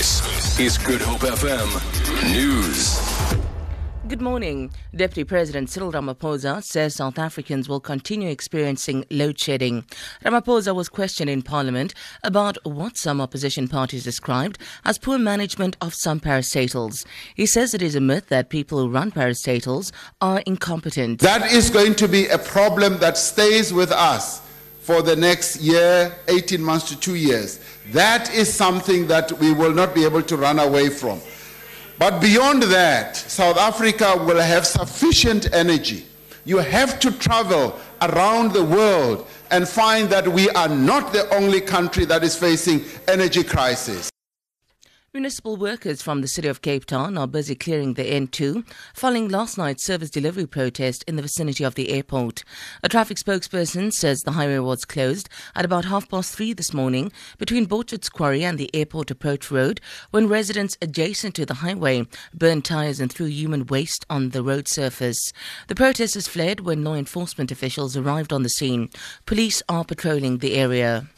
This is Good Hope FM News. Good morning. Deputy President Cyril Ramaphosa says South Africans will continue experiencing load shedding. Ramaphosa was questioned in Parliament about what some opposition parties described as poor management of some parastatals. He says it is a myth that people who run parastatals are incompetent. That is going to be a problem that stays with us for the next year, 18 months to two years. That is something that we will not be able to run away from. But beyond that, South Africa will have sufficient energy. You have to travel around the world and find that we are not the only country that is facing energy crisis. Municipal workers from the city of Cape Town are busy clearing the N2 following last night's service delivery protest in the vicinity of the airport. A traffic spokesperson says the highway was closed at about half past three this morning between Borcherds Quarry and the airport approach road when residents adjacent to the highway burned tires and threw human waste on the road surface. The protesters fled when law enforcement officials arrived on the scene. Police are patrolling the area.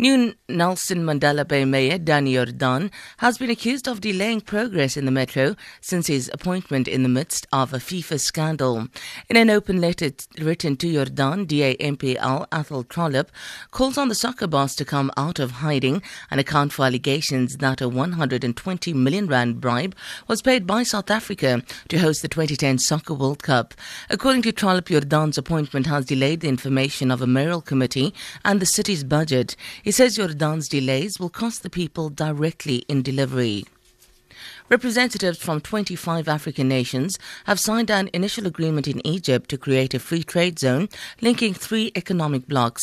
New Nelson Mandela Bay Mayor Danny Jordaan has been accused of delaying progress in the metro since his appointment in the midst of a FIFA scandal. In an open letter written to Jordaan, DA-MPL Athol Trollip calls on the soccer boss to come out of hiding and account for allegations that a 120 million rand bribe was paid by South Africa to host the 2010 Soccer World Cup. According to Trollip, Jordaan's appointment has delayed the information of a mayoral committee and the city's budget. He says Jordaan's delays will cost the people directly in delivery. Representatives from 25 African nations have signed an initial agreement in Egypt to create a free trade zone linking three economic blocs.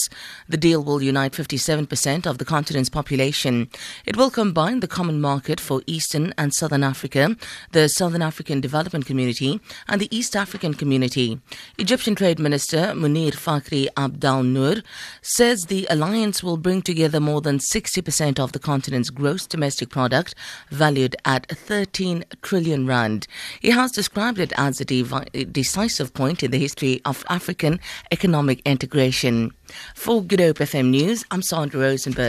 The deal will unite 57% of the continent's population. It will combine the common market for Eastern and Southern Africa, the Southern African Development Community, and the East African Community. Egyptian Trade Minister Munir Fakhri Abdal Nur says the alliance will bring together more than 60% of the continent's gross domestic product, valued at 13 trillion rand. He has described it as a devi- decisive point in the history of African economic integration. For Good Hope FM News, I'm Sandra Rosenberg.